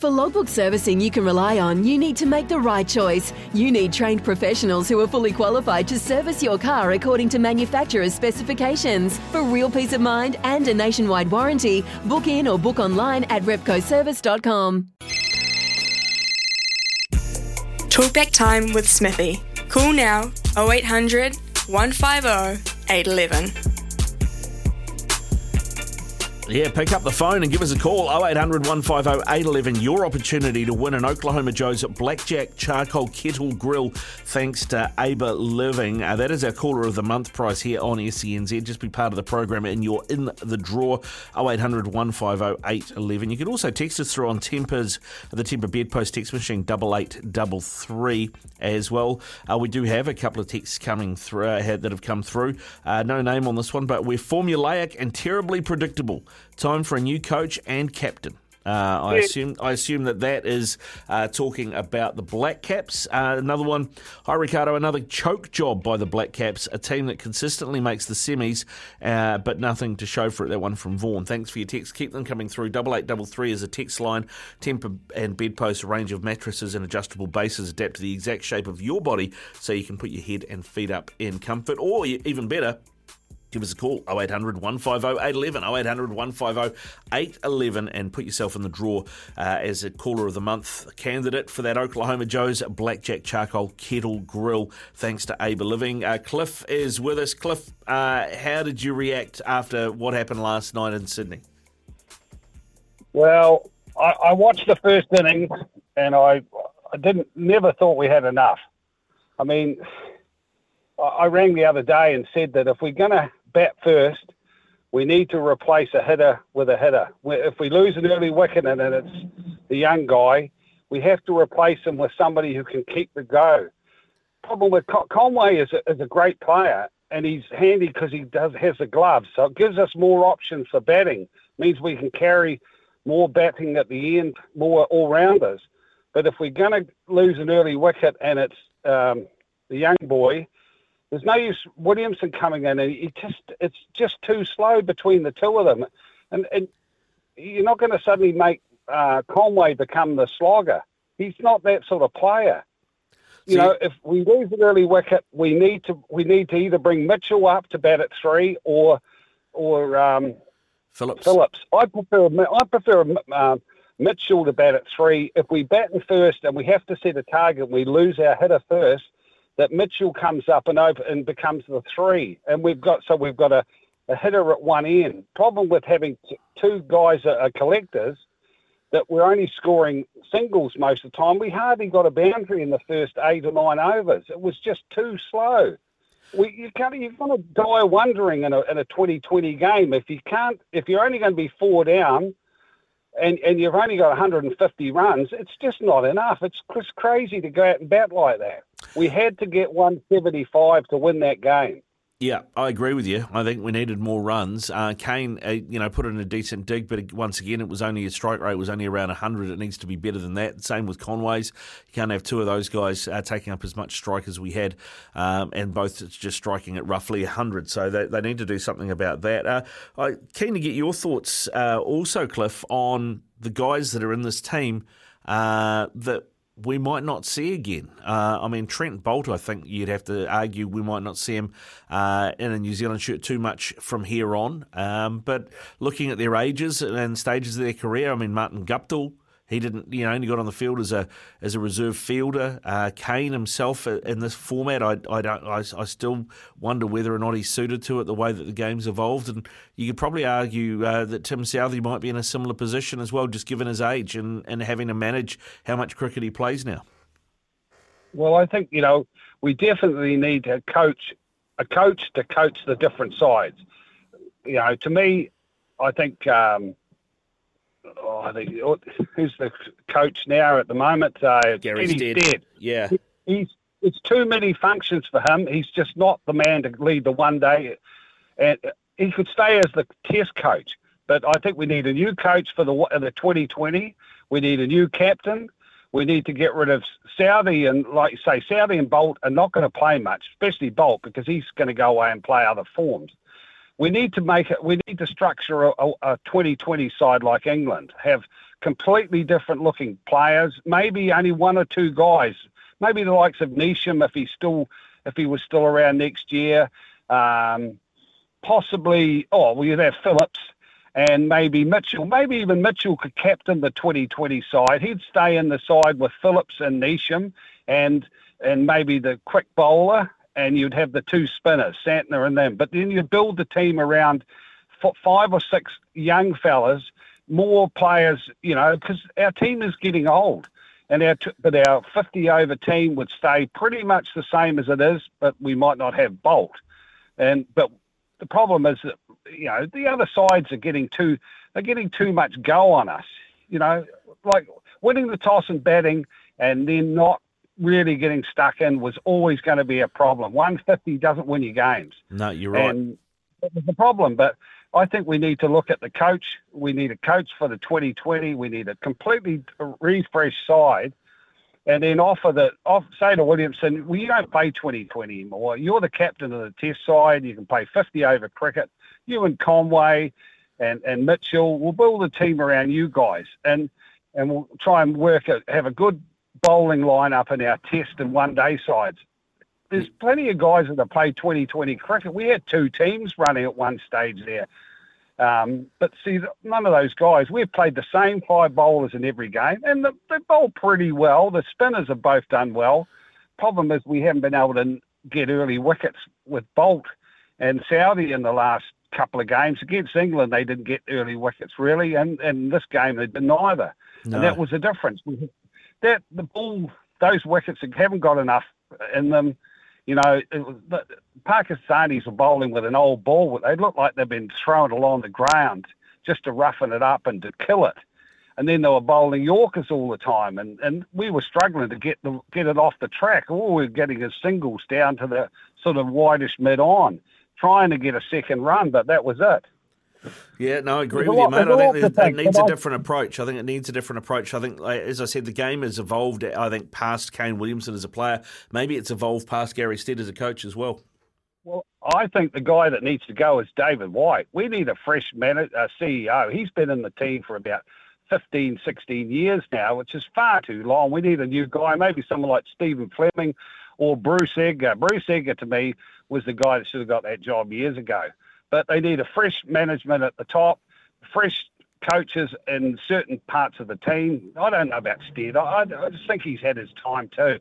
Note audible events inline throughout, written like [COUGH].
For logbook servicing you can rely on, you need to make the right choice. You need trained professionals who are fully qualified to service your car according to manufacturer's specifications. For real peace of mind and a nationwide warranty, book in or book online at repcoservice.com. Talkback time with Smithy. Call now 0800 150 811. Yeah, pick up the phone and give us a call 0800 150 811. Your opportunity to win an Oklahoma Joe's Blackjack Charcoal Kettle Grill thanks to Aber Living. Uh, that is our caller of the month prize here on SENZ. Just be part of the program and you're in the draw 0800 150 811. You can also text us through on Tempur's, the Tempur Bedpost text machine 8833 as well. Uh, we do have a couple of texts coming through uh, that have come through. Uh, no name on this one, but we're formulaic and terribly predictable. Time for a new coach and captain. Uh, I assume I assume that that is uh, talking about the Black Caps. Uh, another one, hi Ricardo. Another choke job by the Black Caps, a team that consistently makes the semis, uh, but nothing to show for it. That one from Vaughan. Thanks for your text. Keep them coming through. Double eight double three is a text line. Tempur and bedpost, a range of mattresses and adjustable bases adapt to the exact shape of your body, so you can put your head and feet up in comfort, or even better give us a call 0800 150 811 0800 150 811 and put yourself in the draw uh, as a caller of the month candidate for that Oklahoma Joe's Blackjack Charcoal Kettle Grill thanks to Aber Living. Uh, Cliff is with us. Cliff, uh, how did you react after what happened last night in Sydney? Well, I, I watched the first inning and I, I didn't never thought we had enough. I mean, I, I rang the other day and said that if we're going to bat first, we need to replace a hitter with a hitter. If we lose an early wicket and it's the young guy, we have to replace him with somebody who can keep the go. Problem with Conway is a, is a great player and he's handy because he does has the gloves, so it gives us more options for batting. Means we can carry more batting at the end, more all rounders. But if we're going to lose an early wicket and it's um, the young boy, there's no use Williamson coming in, and he just it's just too slow between the two of them, and and you're not going to suddenly make uh, Conway become the slogger. He's not that sort of player. You know, if we lose an early wicket, we need to we need to either bring Mitchell up to bat at three or or um, Phillips. Phillips. I prefer I prefer uh, Mitchell to bat at three. If we bat in first and we have to set a target, we lose our hitter first that Mitchell comes up and over and becomes the three, and we've got so we've got a, a hitter at one end. Problem with having t- two guys that are collectors that we're only scoring singles most of the time. We hardly got a boundary in the first eight or nine overs. It was just too slow. We, you can't, you're going to die wondering in a, in a 2020 game if you can't if you're only going to be four down and, and you've only got 150 runs, it's just not enough. It's just crazy to go out and bat like that. We had to get 175 to win that game. Yeah, I agree with you. I think we needed more runs. Uh, Kane, uh, you know, put in a decent dig, but once again, it was only his strike rate was only around 100. It needs to be better than that. Same with Conway's. You can't have two of those guys uh, taking up as much strike as we had, um, and both just striking at roughly 100. So they, they need to do something about that. Uh, I'm keen to get your thoughts uh, also, Cliff, on the guys that are in this team uh, that we might not see again. Uh, I mean, Trent Boult, I think you'd have to argue we might not see him uh, in a New Zealand shirt too much from here on. Um, but looking at their ages and stages of their career, I mean, Martin Guptill, he didn't, you know, only got on the field as a as a reserve fielder. Uh, Kane himself in this format, I, I don't, I, I, still wonder whether or not he's suited to it the way that the game's evolved. And you could probably argue uh, that Tim Southee might be in a similar position as well, just given his age and, and having to manage how much cricket he plays now. Well, I think you know we definitely need a coach, a coach to coach the different sides. You know, to me, I think. Um, oh, I think who's the coach now at the moment? Uh, Gary Stead. dead. Yeah, he, he's it's too many functions for him. He's just not the man to lead the one day, and he could stay as the test coach. But I think we need a new coach for the the 2020. We need a new captain. We need to get rid of Southee and, like you say, Southee and Boult are not going to play much, especially Boult because he's going to go away and play other forms. We need to make it. We need to structure a, a 2020 side like England. Have completely different looking players. Maybe only one or two guys. Maybe the likes of Neesham if he's still if he was still around next year. Um, possibly. Oh, we have Phillips and maybe Mitchell. Maybe even Mitchell could captain the 2020 side. He'd stay in the side with Phillips and Neesham and and maybe the quick bowler, and you'd have the two spinners, Santner and them. But then you'd build the team around five or six young fellas, more players, you know, because our team is getting old. And our, but our 50 over team would stay pretty much the same as it is, but we might not have Boult. And but the problem is that you know the other sides are getting too they're getting too much go on us. You know, like winning the toss and batting and then not really getting stuck in was always going to be a problem. 150 doesn't win you games. No, you're right. And it was a problem, but I think we need to look at the coach. We need a coach for the 2020. We need a completely refreshed side and then offer that, off, say to Williamson, well, you don't play 2020 anymore. You're the captain of the test side. You can play 50 over cricket. You and Conway and, and Mitchell, we'll build a team around you guys. And and we'll try and work it, have a good bowling lineup in our test and one day sides. There's plenty of guys that have played 2020 cricket. We had two teams running at one stage there. Um, but see, none of those guys, we've played the same five bowlers in every game, and the, they bowl pretty well. The spinners have both done well. Problem is, we haven't been able to get early wickets with Boult and Southee in the last couple of games. Against England, they didn't get early wickets, really, and, and this game, they did neither. No. And that was the difference. That The ball, those wickets haven't got enough in them you know, was, the Pakistanis were bowling with an old ball. They looked like they'd been thrown along the ground just to roughen it up and to kill it. And then they were bowling Yorkers all the time, and, and we were struggling to get the get it off the track. All we were getting is singles down to the sort of widest mid on, trying to get a second run, but that was it. Yeah, no, I agree with you, mate. I think it needs a different approach. I think it needs a different approach. I think, as I said, the game has evolved. I think past Kane Williamson as a player, maybe it's evolved past Gary Stead as a coach as well. Well, I think the guy that needs to go is David White. We need a fresh manager, uh, CEO. He's been in the team for about 15, 16 years now, which is far too long. We need a new guy, maybe someone like Stephen Fleming or Bruce Edgar. Bruce Edgar, to me, was the guy that should have got that job years ago but they need a fresh management at the top, fresh coaches in certain parts of the team. I don't know about Stead. I, I just think he's had his time too.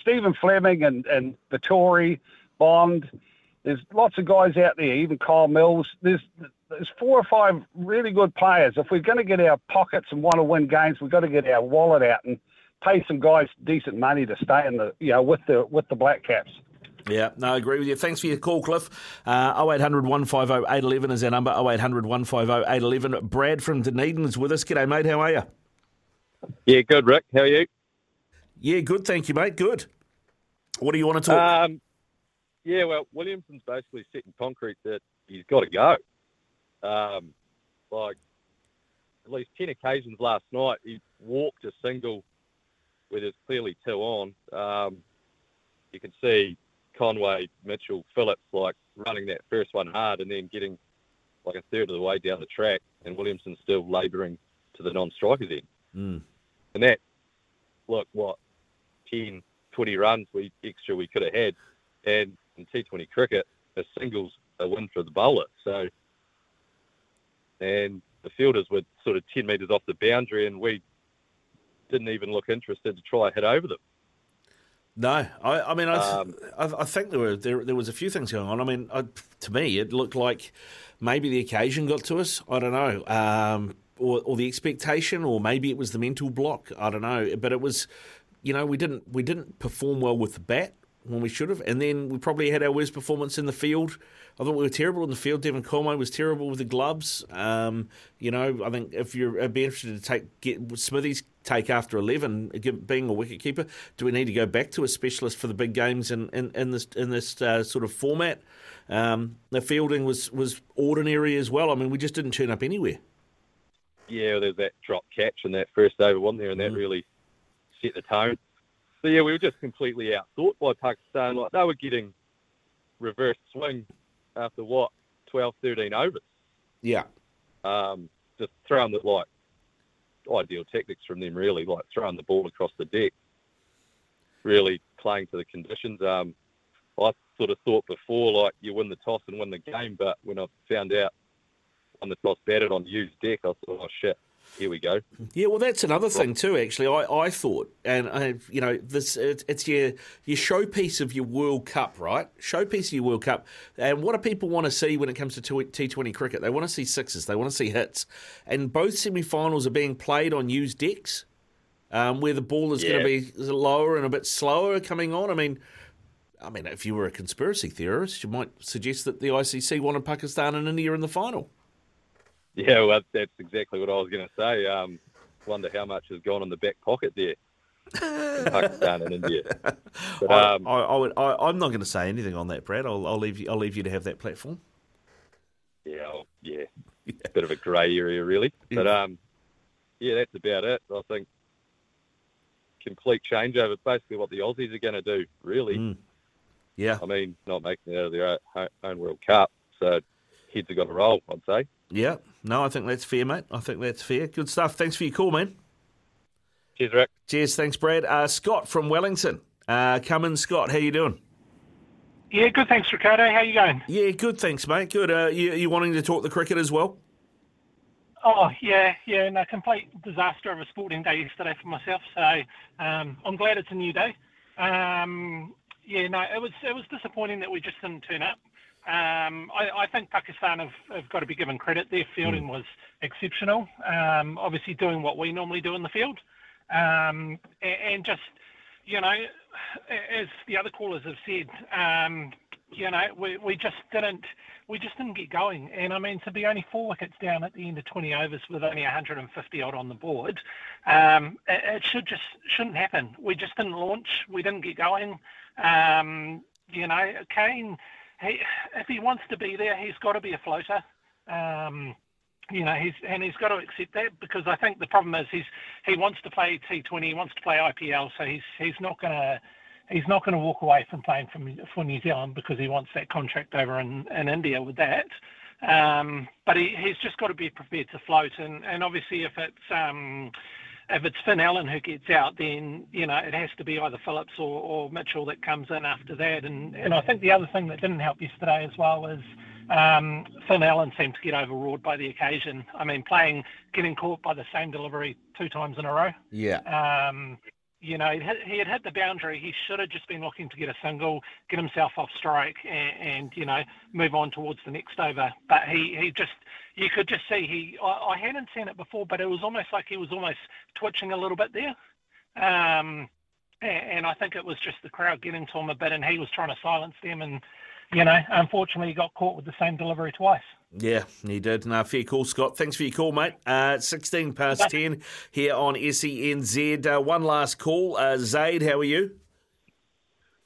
Stephen Fleming and, and Vettori, Bond, there's lots of guys out there, even Kyle Mills. There's there's four or five really good players. If we're going to get our pockets and want to win games, we've got to get our wallet out and pay some guys decent money to stay in the you know with the with the Black Caps. Yeah, no, I agree with you. Thanks for your call, Cliff. Uh, 0800 150 811 is our number, 0800 150 811. Brad from Dunedin is with us. G'day, mate. How are you? Yeah, good, Rick. How are you? Yeah, good. Thank you, mate. Good. What do you want to talk? Um, yeah, well, Williamson's basically set in concrete that he's got to go. Um, like, at least 10 occasions last night, he walked a single where there's clearly two on. Um, you can see Conway, Mitchell, Phillips, like running that first one hard and then getting like a third of the way down the track, and Williamson still labouring to the non-strikers end. Mm. And that, look, what, 10, 20 runs we extra we could have had, and in T20 cricket, a single's a win for the bowler. So, and the fielders were sort of 10 metres off the boundary, and we didn't even look interested to try and hit over them. No, I, I mean, I, um, I, I, think there were there, there was a few things going on. I mean, I, to me, it looked like maybe the occasion got to us. I don't know, um, or, or the expectation, or maybe it was the mental block. I don't know, but it was, you know, we didn't we didn't perform well with the bat when we should have, and then we probably had our worst performance in the field. I thought we were terrible in the field. Devon Conway was terrible with the gloves. Um, you know, I think if you're I'd be interested to take get Smithy's take after eleven, being a wicket keeper, do we need to go back to a specialist for the big games in, in, in this in this uh, sort of format? Um, the fielding was was ordinary as well. I mean, we just didn't turn up anywhere. yeah, there's that drop catch and that first over, wasn't there? And that Mm. really set the tone. So yeah, we were just completely outthought by Pakistan. Like they were getting reverse swing after what 12, 13 overs. Yeah. Um, just throwing the like ideal tactics from them, really, like throwing the ball across the deck, really playing to the conditions. Um, I sort of thought before, like you win the toss and win the game, but when I found out on the toss batted on used deck, I thought, oh shit, here we go. Yeah, well, that's another thing too. Actually, I, I thought, and I, you know, this it, it's your your showpiece of your World Cup, right? Showpiece of your World Cup. And what do people want to see when it comes to T Twenty cricket? They want to see sixes. They want to see hits. And both semi-finals are being played on used decks, um, where the ball is going to be lower and a bit slower coming on. I mean. I mean, if you were a conspiracy theorist, you might suggest that the ICC wanted Pakistan and India in the final. Yeah, well, that's exactly what I was going to say. Um, wonder how much has gone in the back pocket there, in Pakistan and India. [LAUGHS] But, um, I, I, I would, I, I'm not going to say anything on that, Brad. I'll, I'll leave you. I'll leave you to have that platform. yeah, oh, [LAUGHS] yeah, bit of a grey area, really. But um, yeah, that's about it. I think complete changeover. Basically, what the Aussies are going to do, really. Mm. Yeah, I mean, not making it out of their own, own World Cup, so heads have got to roll. I'd say. yeah. No, I think that's fair, mate. I think that's fair. Good stuff. Thanks for your call, man. Cheers, Rick. Cheers. Thanks, Brad. Uh, Scott from Wellington. Uh, come in, Scott. How you doing? Yeah, good. Thanks, Ricardo. How you going? Yeah, good. Thanks, mate. Good. Uh, you, you wanting to talk the cricket as well? Oh, yeah, yeah. and No, complete disaster of a sporting day yesterday for myself. So um, I'm glad it's a new day. Um, yeah, no, it was it was disappointing that we just didn't turn up. Um, I, I think Pakistan have, have got to be given credit. Their fielding was exceptional. Um, obviously, doing what we normally do in the field, um, and, and just you know, as the other callers have said, um, you know, we, we just didn't we just didn't get going. And I mean, to be only four wickets down at the end of 20 overs with only 150 odd on the board, um, it, it should just shouldn't happen. We just didn't launch. We didn't get going. Um, you know, Kane, he, if he wants to be there, he's got to be a floater. Um, you know, he's and he's got to accept that because I think the problem is he's he wants to play T20, he wants to play IPL, so he's he's not to he's not to walk away from playing for, for New Zealand because he wants that contract over in, in India with that. Um, but he, he's just got to be prepared to float, and, and obviously if it's um, if it's Finn Allen who gets out, then you know it has to be either Phillips or, or Mitchell that comes in after that. And and I think the other thing that didn't help yesterday as well is um, Finn Allen seemed to get overawed by the occasion. I mean, playing getting caught by the same delivery two times in a row. Yeah. Um, you know, he had, hit the boundary. He should have just been looking to get a single, get himself off strike, and, and you know, move on towards the next over. But he, he just, you could just see he. I, I hadn't seen it before, but it was almost like he was almost twitching a little bit there. Um, and, and I think it was just the crowd getting to him a bit, and he was trying to silence them. And you know, unfortunately, he got caught with the same delivery twice. Yeah, he did. No, fair call, Scott. Thanks for your call, mate. Uh, 16 past 10 here on SENZ. Uh, one last call. Uh, Zaid, how are you?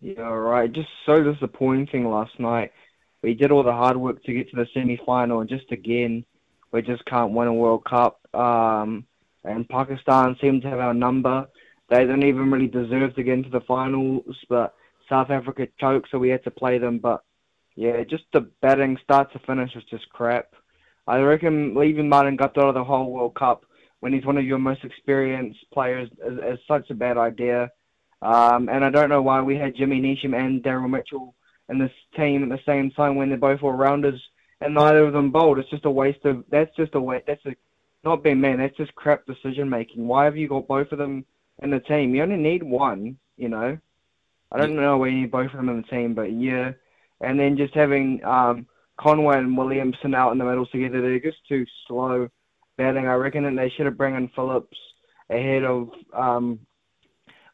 Yeah, all right. Just so disappointing last night. We did all the hard work to get to the semi-final, and just again, we just can't win a World Cup. Um, and Pakistan seem to have our number. They don't even really deserve to get into the finals, but South Africa choked, so we had to play them. But yeah, just the batting start to finish was just crap. I reckon leaving Martin Guptill of the whole World Cup when he's one of your most experienced players is, is such a bad idea. Um, and I don't know why we had Jimmy Neesham and Daryl Mitchell in this team at the same time when they're both all rounders and neither of them bowled. It's just a waste of. That's just a waste. That's a not being man. That's just crap decision making. Why have you got both of them in the team? You only need one. You know. I don't know you need both of them in the team, but yeah. And then just having um, Conway and Williamson out in the middle together, they're just too slow batting. I reckon that they should have bring in Phillips ahead of um,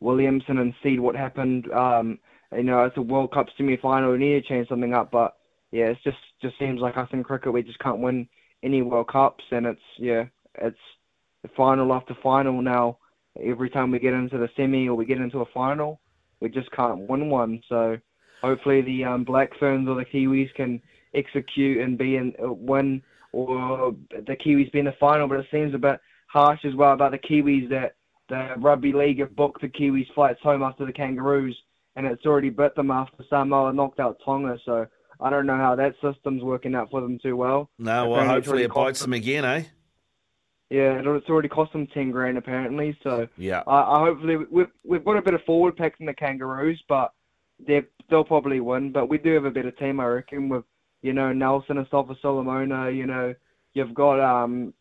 Williamson and see what happened. Um, you know, it's a World Cup semi-final. We need to change something up, but yeah, it just just seems like us in cricket, we just can't win any World Cups, and it's yeah, it's the final after final now. Every time we get into the semi or we get into a final, we just can't win one. So hopefully the um, Black Ferns or the Kiwis can execute and be in uh, win or the Kiwis being in the final, but it seems a bit harsh as well about the Kiwis that the rugby league have booked the Kiwis flights home after the Kangaroos, and it's already bit them after Samoa knocked out Tonga. So I don't know how that system's working out for them too well. No, well, Apparently hopefully it bites them again, eh? Yeah, it- it's already cost them ten grand apparently. So Yeah. I, I hopefully we've we've got a bit of forward pack than the Kangaroos, but they they'll probably win. But we do have a better team, I reckon, with you know Nelson Asofa-Solomona. You know, you've got um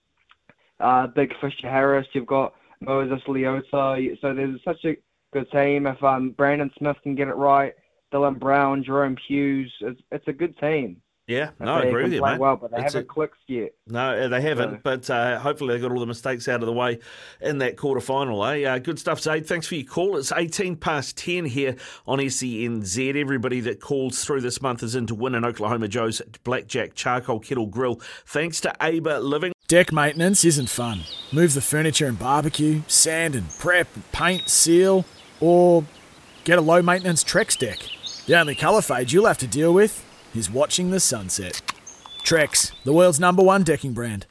uh Big Fisher Harris. You've got Moses Leota. So there's such a good team. If um Brandon Smith can get it right, Dylan Brown, Jahrome Hughes, it's it's a good team. Yeah, no, I agree with you, mate. Well, but they It's haven't a- clicked yet. No, uh, they haven't, No. but uh, hopefully they got all the mistakes out of the way in that quarter final. Eh? Uh, good stuff, Zaid. Thanks for your call. It's 18 past 10 here on SENZ. Everybody that calls through this month is in to win an Oklahoma Joe's Blackjack Charcoal Kettle Grill. Thanks to Aber Living. Deck maintenance isn't fun. Move the furniture and barbecue, sand and prep, paint, seal, or get a low maintenance Trex deck. The only colour fade you'll have to deal with is watching the sunset. Trex, the world's number one decking brand.